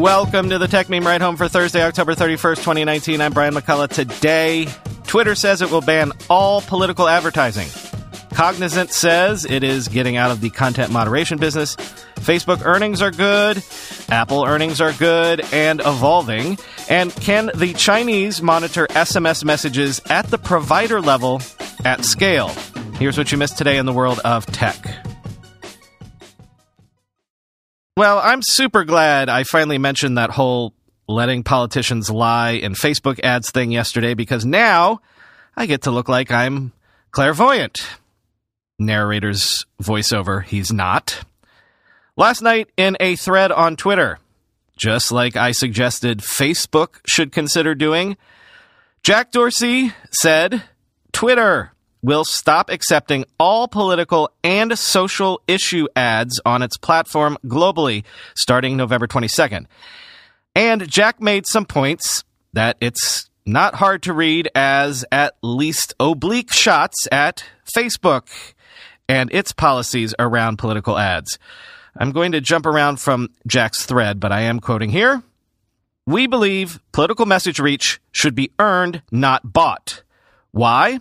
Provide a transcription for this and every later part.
Welcome to the Techmeme Ride Home for Thursday, October 31st, 2019. I'm Brian McCullough. Today, Twitter says it will ban all political advertising. Cognizant says it is getting out of the content moderation business. Facebook earnings are good. Apple earnings are good and evolving. And can the Chinese monitor SMS messages at the provider level at scale? Here's what you missed today in the world of tech. Well, I'm super glad I finally mentioned that whole letting politicians lie in Facebook ads thing yesterday because now I get to look like I'm clairvoyant. Narrator's voiceover, he's not. Last night in a thread on Twitter, just like I suggested Facebook should consider doing, Jack Dorsey said Twitter will stop accepting all political and social issue ads on its platform globally starting November 22nd. And Jack made some points that it's not hard to read as at least oblique shots at Facebook and its policies around political ads. I'm going to jump around from Jack's thread, but I am quoting here. We believe political message reach should be earned, not bought. Why?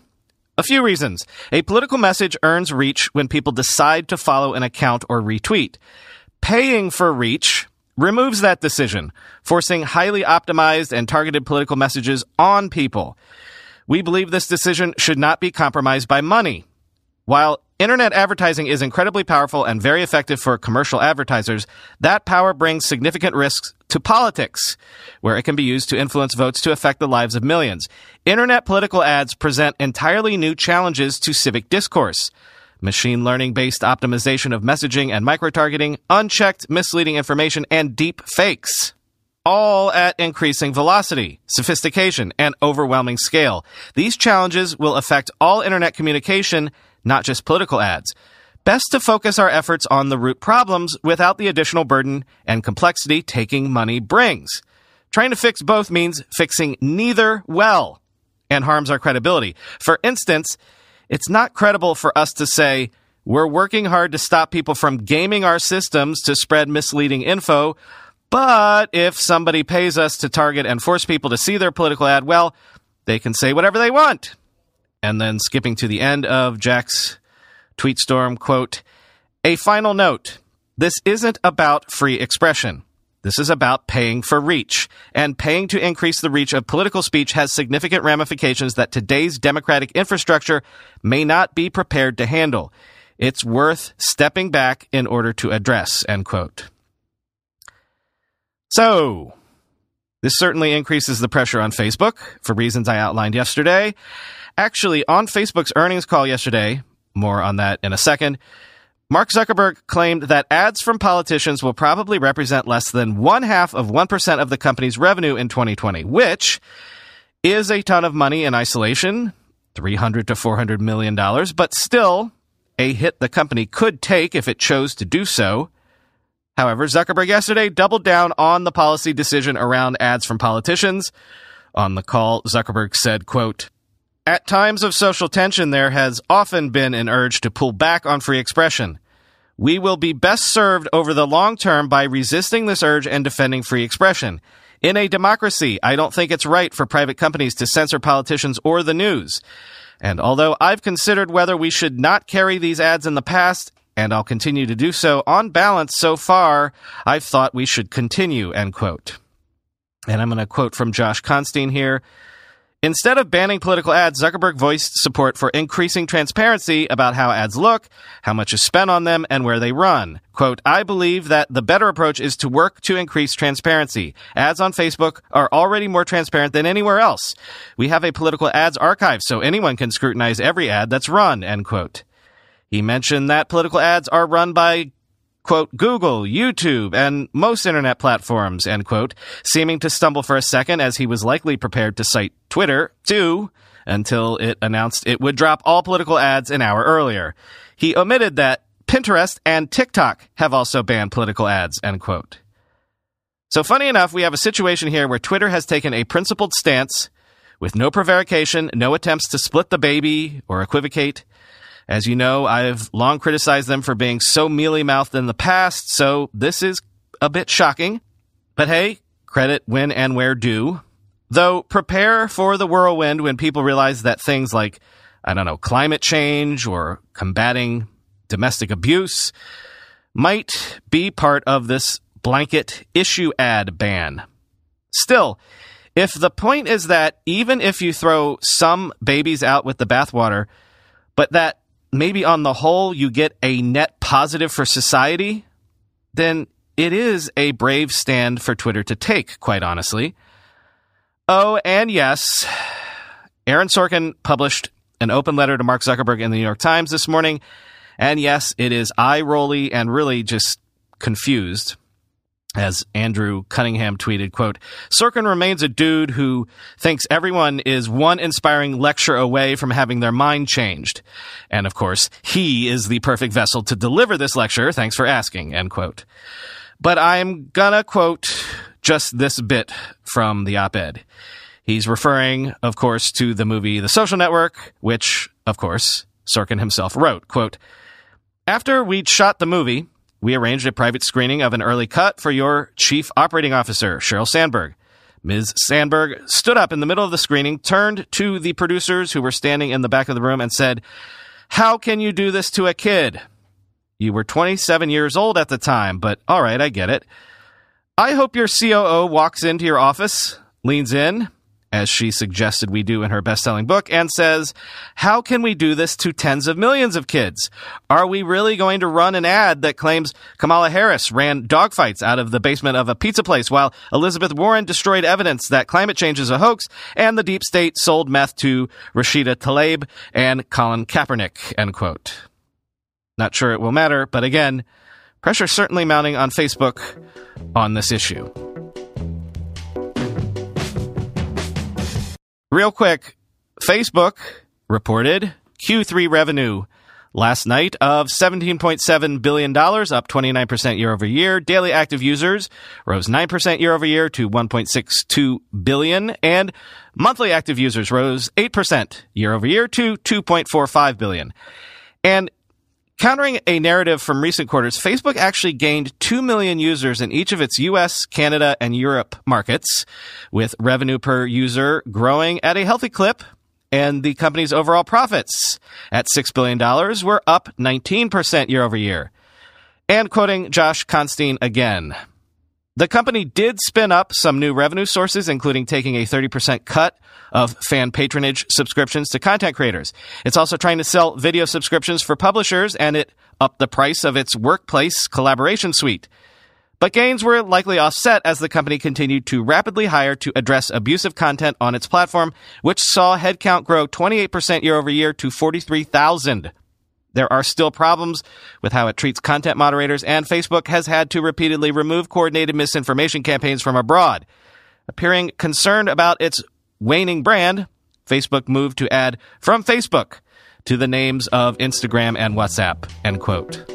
A few reasons. A political message earns reach when people decide to follow an account or retweet. Paying for reach removes that decision, forcing highly optimized and targeted political messages on people. We believe this decision should not be compromised by money. While internet advertising is incredibly powerful and very effective for commercial advertisers, that power brings significant risks to politics, where it can be used to influence votes to affect the lives of millions. Internet political ads present entirely new challenges to civic discourse. Machine learning based optimization of messaging and microtargeting, unchecked misleading information, and deep fakes. All at increasing velocity, sophistication, and overwhelming scale. These challenges will affect all internet communication, not just political ads best to focus our efforts on the root problems without the additional burden and complexity taking money brings. Trying to fix both means fixing neither well and harms our credibility. For instance, it's not credible for us to say, we're working hard to stop people from gaming our systems to spread misleading info, but if somebody pays us to target and force people to see their political ad, well, they can say whatever they want. And then skipping to the end of Jack's Tweetstorm, quote, A final note. This isn't about free expression. This is about paying for reach. And paying to increase the reach of political speech has significant ramifications that today's democratic infrastructure may not be prepared to handle. It's worth stepping back in order to address, end quote. So, this certainly increases the pressure on Facebook for reasons I outlined yesterday. Actually, on Facebook's earnings call yesterday, more on that in a second. Mark Zuckerberg claimed that ads from politicians will probably represent less than one half of 1% of the company's revenue in 2020, which is a ton of money in isolation, 300 to 400 million dollars, but still a hit the company could take if it chose to do so. However, Zuckerberg yesterday doubled down on the policy decision around ads from politicians. On the call, Zuckerberg said, quote, at times of social tension, there has often been an urge to pull back on free expression. We will be best served over the long term by resisting this urge and defending free expression. In a democracy, I don't think it's right for private companies to censor politicians or the news. And although I've considered whether we should not carry these ads in the past, and I'll continue to do so, on balance so far, I've thought we should continue, end quote. And I'm going to quote from Josh Constine here. Instead of banning political ads, Zuckerberg voiced support for increasing transparency about how ads look, how much is spent on them, and where they run. Quote, I believe that the better approach is to work to increase transparency. Ads on Facebook are already more transparent than anywhere else. We have a political ads archive, so anyone can scrutinize every ad that's run, end quote. He mentioned that political ads are run by quote, Google, YouTube, and most internet platforms, end quote, seeming to stumble for a second as he was likely prepared to cite Twitter, too, until it announced it would drop all political ads an hour earlier. He omitted that Pinterest and TikTok have also banned political ads, end quote. So funny enough, we have a situation here where Twitter has taken a principled stance with no prevarication, no attempts to split the baby or equivocate. As you know, I've long criticized them for being so mealy mouthed in the past, so this is a bit shocking. But hey, credit when and where due. Though prepare for the whirlwind when people realize that things like, I don't know, climate change or combating domestic abuse might be part of this blanket issue ad ban. Still, if the point is that even if you throw some babies out with the bathwater, but that maybe on the whole you get a net positive for society, then it is a brave stand for Twitter to take, quite honestly. Oh, and yes, Aaron Sorkin published an open letter to Mark Zuckerberg in the New York Times this morning. And yes, it is eye rolly and really just confused as Andrew Cunningham tweeted, quote, Sorkin remains a dude who thinks everyone is one inspiring lecture away from having their mind changed. And of course, he is the perfect vessel to deliver this lecture. Thanks for asking, end quote. But I'm gonna quote just this bit from the op-ed. He's referring, of course, to the movie The Social Network, which, of course, Sorkin himself wrote, quote, after we'd shot the movie, we arranged a private screening of an early cut for your chief operating officer, Sheryl Sandberg. Ms. Sandberg stood up in the middle of the screening, turned to the producers who were standing in the back of the room and said, How can you do this to a kid? You were 27 years old at the time, but all right, I get it. I hope your COO walks into your office, leans in, as she suggested we do in her best selling book, and says, How can we do this to tens of millions of kids? Are we really going to run an ad that claims Kamala Harris ran dogfights out of the basement of a pizza place while Elizabeth Warren destroyed evidence that climate change is a hoax and the deep state sold meth to Rashida Tlaib and Colin Kaepernick? End quote. Not sure it will matter, but again, pressure certainly mounting on Facebook on this issue. Real quick, Facebook reported Q3 revenue last night of $17.7 billion, up 29% year over year. Daily active users rose 9% year over year to 1.62 billion, and monthly active users rose 8% year over year to 2.45 billion. And Countering a narrative from recent quarters, Facebook actually gained 2 million users in each of its US, Canada, and Europe markets, with revenue per user growing at a healthy clip. And the company's overall profits at $6 billion were up 19% year over year. And quoting Josh Constine again, the company did spin up some new revenue sources, including taking a 30% cut of fan patronage subscriptions to content creators. It's also trying to sell video subscriptions for publishers, and it upped the price of its workplace collaboration suite. But gains were likely offset as the company continued to rapidly hire to address abusive content on its platform, which saw headcount grow 28% year over year to 43,000. There are still problems with how it treats content moderators, and Facebook has had to repeatedly remove coordinated misinformation campaigns from abroad. Appearing concerned about its waning brand, Facebook moved to add from Facebook to the names of Instagram and WhatsApp. End quote.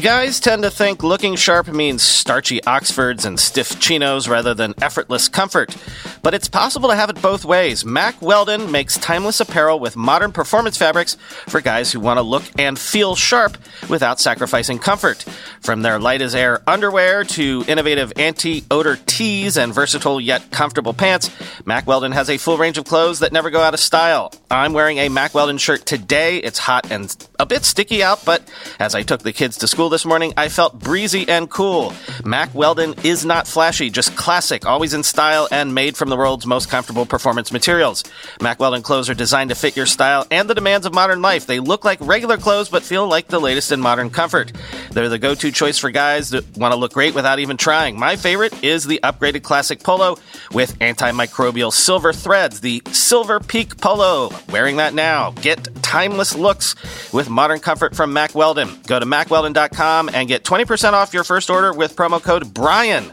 Guys tend to think looking sharp means starchy Oxfords and stiff chinos rather than effortless comfort. But it's possible to have it both ways. Mack Weldon makes timeless apparel with modern performance fabrics for guys who want to look and feel sharp without sacrificing comfort. From their light as air underwear to innovative anti odor tees and versatile yet comfortable pants, Mack Weldon has a full range of clothes that never go out of style. I'm wearing a Mack Weldon shirt today. It's hot and a bit sticky out, but as I took the kids to school this morning, I felt breezy and cool. Mack Weldon is not flashy, just classic, always in style and made from the world's most comfortable performance materials. Mack Weldon clothes are designed to fit your style and the demands of modern life. They look like regular clothes but feel like the latest in modern comfort. They're the go-to choice for guys that want to look great without even trying. My favorite is the upgraded classic polo with antimicrobial silver threads, the Silver Peak Polo. Wearing that now. Get timeless looks with modern comfort from Mack Weldon. Go to mackweldon.com and get 20% off your first order with promo code BRIAN.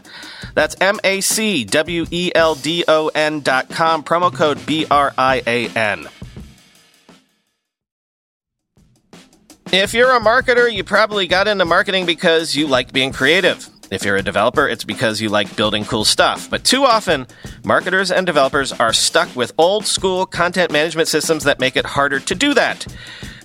That's M A C W E L D O N dot com, promo code B R I A N. If you're a marketer, you probably got into marketing because you like being creative. If you're a developer, it's because you like building cool stuff. But too often, marketers and developers are stuck with old school content management systems that make it harder to do that.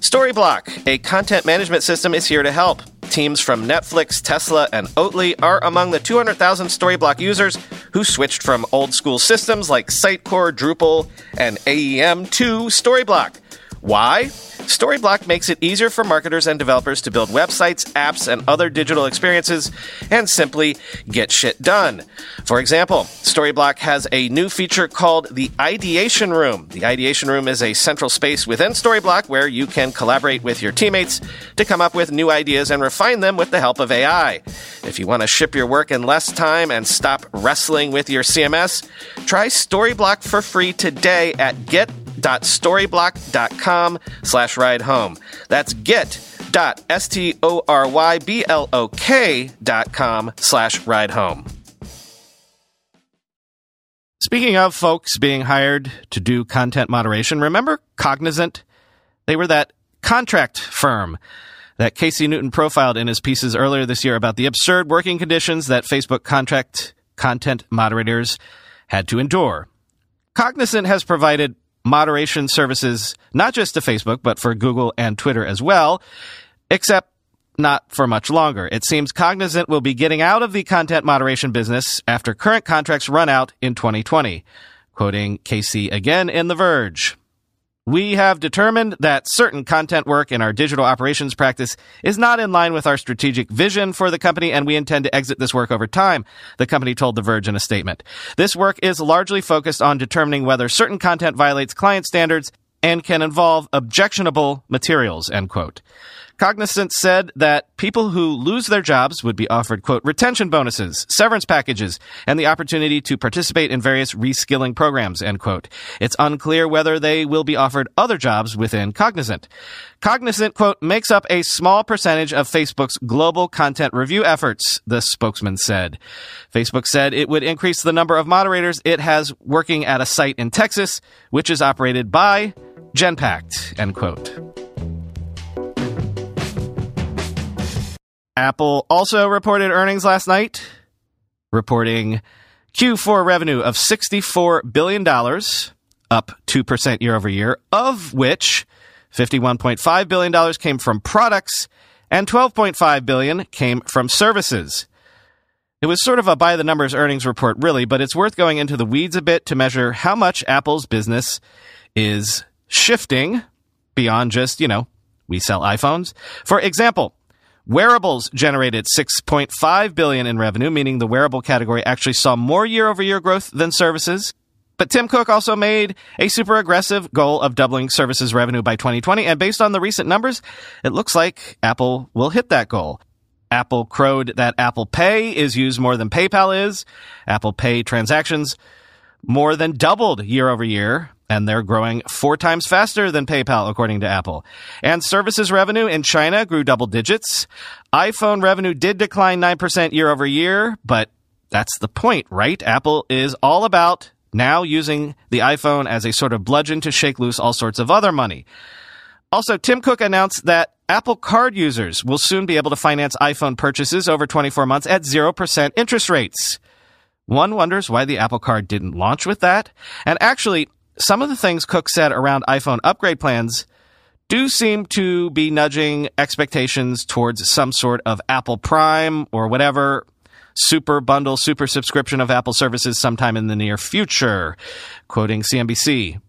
Storyblok, a content management system, is here to help. Teams from Netflix, Tesla, and Oatly are among the 200,000 Storyblok users who switched from old school systems like Sitecore, Drupal, and AEM to Storyblok. Why? Storyblok makes it easier for marketers and developers to build websites, apps, and other digital experiences and simply get shit done. For example, Storyblok has a new feature called the Ideation Room. The Ideation Room is a central space within Storyblok where you can collaborate with your teammates to come up with new ideas and refine them with the help of AI. If you want to ship your work in less time and stop wrestling with your CMS, try Storyblok for free today at get get.storyblok.com slash ride home. That's get.storyblok dot com slash ride home. Speaking of folks being hired to do content moderation, remember Cognizant? They were that contract firm that Casey Newton profiled in his pieces earlier this year about the absurd working conditions that Facebook contract content moderators had to endure. Cognizant has provided moderation services, not just to Facebook, but for Google and Twitter as well, except not for much longer. It seems Cognizant will be getting out of the content moderation business after current contracts run out in 2020. Quoting Casey again in The Verge. We have determined that certain content work in our digital operations practice is not in line with our strategic vision for the company, and we intend to exit this work over time, the company told The Verge in a statement. This work is largely focused on determining whether certain content violates client standards and can involve objectionable materials, end quote. Cognizant said that people who lose their jobs would be offered, quote, retention bonuses, severance packages, and the opportunity to participate in various reskilling programs, end quote. It's unclear whether they will be offered other jobs within Cognizant. Cognizant, quote, makes up a small percentage of Facebook's global content review efforts, the spokesman said. Facebook said it would increase the number of moderators it has working at a site in Texas, which is operated by Genpact, end quote. Apple also reported earnings last night, reporting Q4 revenue of $64 billion, up 2% year over year, of which $51.5 billion came from products and 12.5 billion came from services. It was sort of a by the numbers earnings report, really, but it's worth going into the weeds a bit to measure how much Apple's business is shifting beyond just, you know, we sell iPhones. For example, Wearables generated 6.5 billion in revenue, meaning the wearable category actually saw more year-over-year growth than services. But Tim Cook also made a super aggressive goal of doubling services revenue by 2020, and based on the recent numbers, it looks like Apple will hit that goal. Apple crowed that Apple Pay is used more than PayPal is. Apple Pay transactions more than doubled year over year and they're growing four times faster than PayPal, according to Apple. And services revenue in China grew double digits. iPhone revenue did decline 9% year over year, but that's the point, right? Apple is all about now using the iPhone as a sort of bludgeon to shake loose all sorts of other money. Also, Tim Cook announced that Apple Card users will soon be able to finance iPhone purchases over 24 months at 0% interest rates. One wonders why the Apple Card didn't launch with that. And actually, some of the things Cook said around iPhone upgrade plans do seem to be nudging expectations towards some sort of Apple Prime or whatever super bundle, super subscription of Apple services sometime in the near future, quoting CNBC.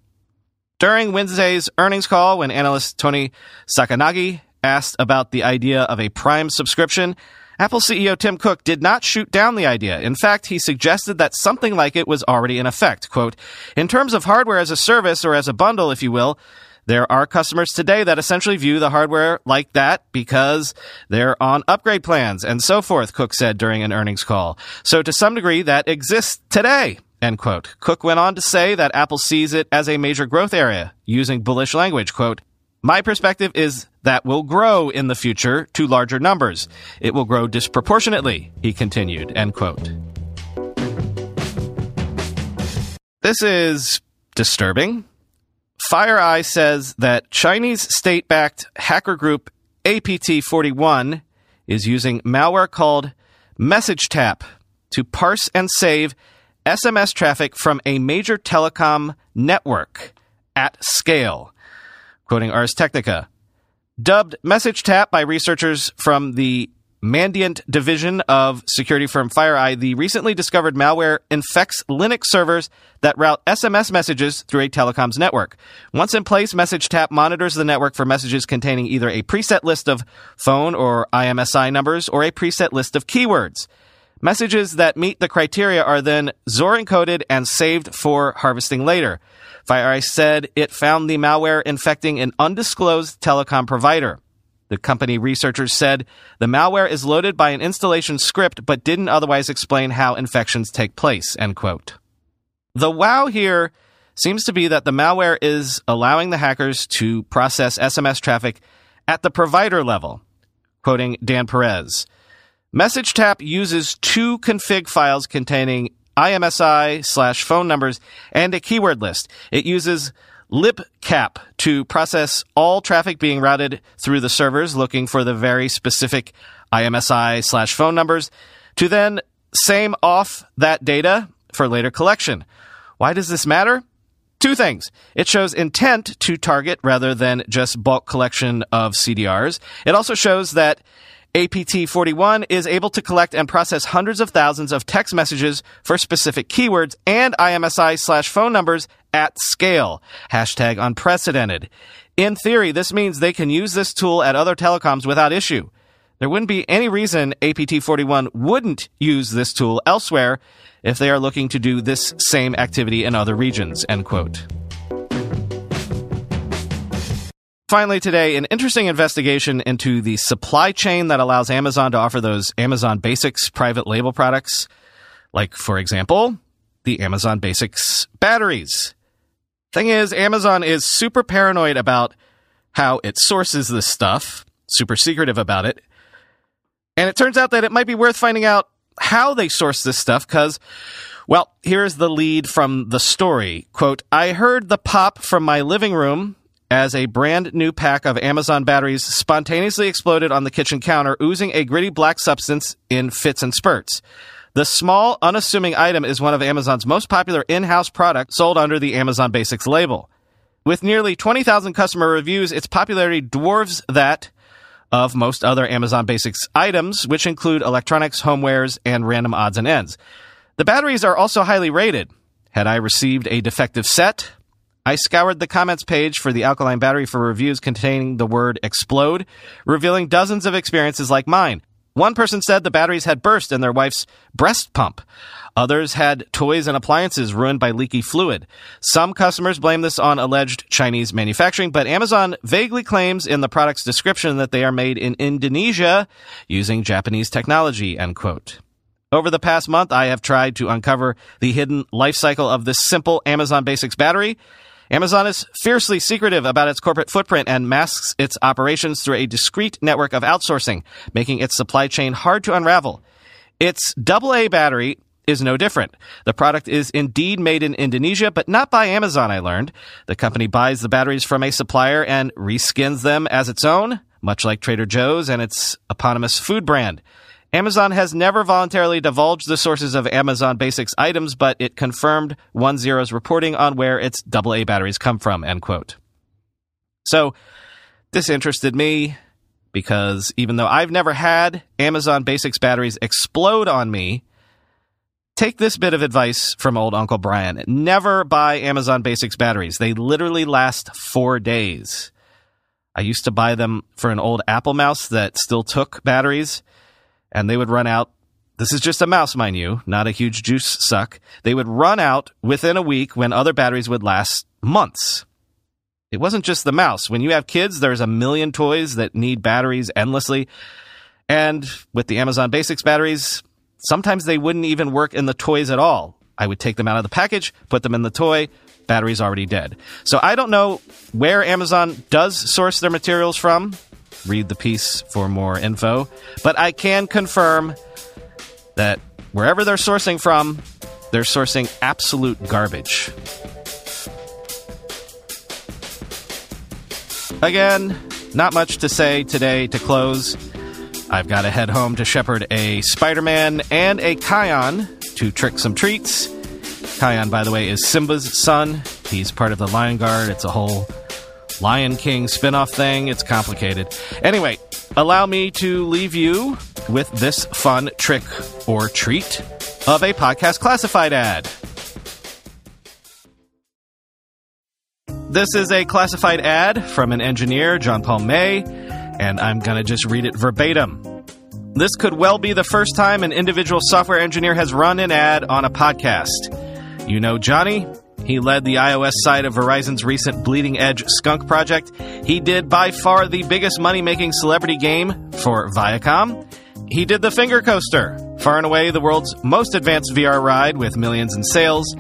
During Wednesday's earnings call, when analyst Tony Sacconaghi asked about the idea of a Prime subscription, Apple CEO Tim Cook did not shoot down the idea. In fact, he suggested that something like it was already in effect. Quote, in terms of hardware as a service or as a bundle, if you will, there are customers today that essentially view the hardware like that because they're on upgrade plans and so forth, Cook said during an earnings call. So to some degree, that exists today. End quote. Cook went on to say that Apple sees it as a major growth area, using bullish language. Quote, my perspective is that will grow in the future to larger numbers. It will grow disproportionately, he continued. End quote. This is disturbing. FireEye says that Chinese state backed hacker group APT 41 is using malware called MessageTap to parse and save SMS traffic from a major telecom network at scale. Quoting Ars Technica. Dubbed MessageTap by researchers from the Mandiant division of security firm FireEye, the recently discovered malware infects Linux servers that route SMS messages through a telecom's network. Once in place, MessageTap monitors the network for messages containing either a preset list of phone or IMSI numbers or a preset list of keywords. Messages that meet the criteria are then XOR encoded and saved for harvesting later. FireEye said it found the malware infecting an undisclosed telecom provider. The company researchers said the malware is loaded by an installation script but didn't otherwise explain how infections take place, end quote. The wow here seems to be that the malware is allowing the hackers to process SMS traffic at the provider level. Quoting Dan Perez. MessageTap uses two config files containing IMSI slash phone numbers and a keyword list. It uses libcap to process all traffic being routed through the servers looking for the very specific IMSI slash phone numbers to then same off that data for later collection. Why does this matter? Two things. It shows intent to target rather than just bulk collection of CDRs. It also shows that APT 41 is able to collect and process hundreds of thousands of text messages for specific keywords and IMSI slash phone numbers at scale. Hashtag unprecedented. In theory, this means they can use this tool at other telecoms without issue. There wouldn't be any reason APT 41 wouldn't use this tool elsewhere if they are looking to do this same activity in other regions. End quote. Finally, today, an interesting investigation into the supply chain that allows Amazon to offer those Amazon Basics private label products. Like, for example, the Amazon Basics batteries. Thing is, Amazon is super paranoid about how it sources this stuff, super secretive about it. And it turns out that it might be worth finding out how they source this stuff because, well, here's the lead from the story. Quote, I heard the pop from my living room as a brand new pack of Amazon batteries spontaneously exploded on the kitchen counter, oozing a gritty black substance in fits and spurts. The small, unassuming item is one of Amazon's most popular in-house products sold under the Amazon Basics label. With nearly 20,000 customer reviews, its popularity dwarfs that of most other Amazon Basics items, which include electronics, homewares, and random odds and ends. The batteries are also highly rated. Had I received a defective set, I scoured the comments page for the alkaline battery for reviews containing the word explode, revealing dozens of experiences like mine. One person said the batteries had burst in their wife's breast pump. Others had toys and appliances ruined by leaky fluid. Some customers blame this on alleged Chinese manufacturing, but Amazon vaguely claims in the product's description that they are made in Indonesia using Japanese technology, end quote. Over the past month, I have tried to uncover the hidden life cycle of this simple Amazon Basics battery Amazon is fiercely secretive about its corporate footprint and masks its operations through a discrete network of outsourcing, making its supply chain hard to unravel. Its AA battery is no different. The product is indeed made in Indonesia, but not by Amazon, I learned. The company buys the batteries from a supplier and reskins them as its own, much like Trader Joe's and its eponymous food brand. Amazon has never voluntarily divulged the sources of Amazon Basics items, but it confirmed OneZero's reporting on where its AA batteries come from, end quote. So, this interested me because even though I've never had Amazon Basics batteries explode on me, take this bit of advice from old Uncle Brian. Never buy Amazon Basics batteries. They literally last four days. I used to buy them for an old Apple mouse that still took batteries and they would run out. This is just a mouse, mind you, not a huge juice suck. They would run out within a week when other batteries would last months. It wasn't just the mouse. When you have kids, there's a million toys that need batteries endlessly. And with the Amazon Basics batteries, sometimes they wouldn't even work in the toys at all. I would take them out of the package, put them in the toy, battery's already dead. So I don't know where Amazon does source their materials from. Read the piece for more info. But I can confirm that wherever they're sourcing from, they're sourcing absolute garbage. Again, not much to say today to close. I've got to head home to shepherd a Spider Man and a Kion to trick some treats. Kion, by the way, is Simba's son. He's part of the Lion Guard. It's a whole Lion King spin off thing. It's complicated. Anyway, allow me to leave you with this fun trick or treat of a podcast classified ad. This is a classified ad from an engineer, John Paul May, and I'm going to just read it verbatim. This could well be the first time an individual software engineer has run an ad on a podcast. You know Johnny? He led the iOS side of Verizon's recent Bleeding Edge Skunk project. He did by far the biggest money making celebrity game for Viacom. He did the Finger Coaster, far and away the world's most advanced VR ride with millions in sales.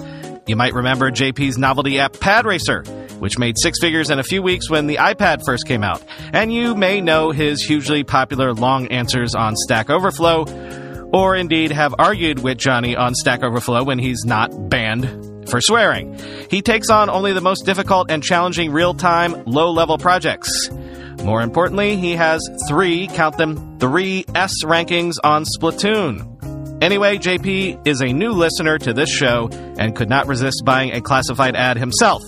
You might remember JP's novelty app Pad Racer, which made six figures in a few weeks when the iPad first came out. And you may know his hugely popular long answers on Stack Overflow, or indeed have argued with Johnny on Stack Overflow when he's not banned for swearing. He takes on only the most difficult and challenging real time, low level projects. More importantly, he has three, count them, three S rankings on Splatoon. Anyway, JP is a new listener to this show and could not resist buying a classified ad himself.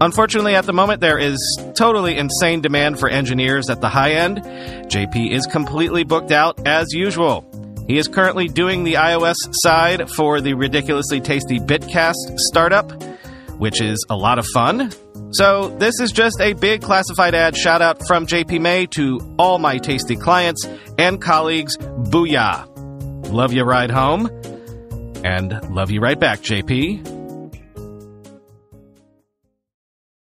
Unfortunately, at the moment, there is totally insane demand for engineers at the high end. JP is completely booked out as usual. He is currently doing the iOS side for the ridiculously tasty Bitcast startup, which is a lot of fun. So, this is just a big classified ad shout out from JP May to all my tasty clients and colleagues. Booyah! Love you ride home. And love you right back, JP.